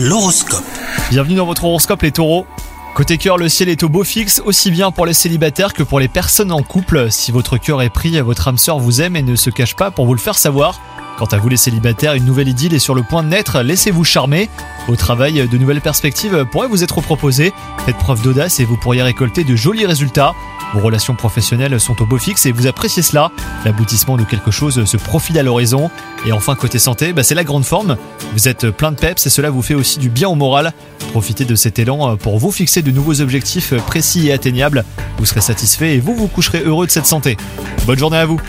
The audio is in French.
L'horoscope. Bienvenue dans votre horoscope les taureaux. Côté cœur, le ciel est au beau fixe, aussi bien pour les célibataires que pour les personnes en couple. Si votre cœur est pris, votre âme sœur vous aime et ne se cache pas pour vous le faire savoir. Quant à vous les célibataires, une nouvelle idylle est sur le point de naître, laissez-vous charmer. Au travail, de nouvelles perspectives pourraient vous être proposées. Faites preuve d'audace et vous pourriez récolter de jolis résultats. Vos relations professionnelles sont au beau fixe et vous appréciez cela. L'aboutissement de quelque chose se profile à l'horizon. Et enfin, côté santé, bah, c'est la grande forme. Vous êtes plein de peps et cela vous fait aussi du bien au moral. Profitez de cet élan pour vous fixer de nouveaux objectifs précis et atteignables. Vous serez satisfait et vous vous coucherez heureux de cette santé. Bonne journée à vous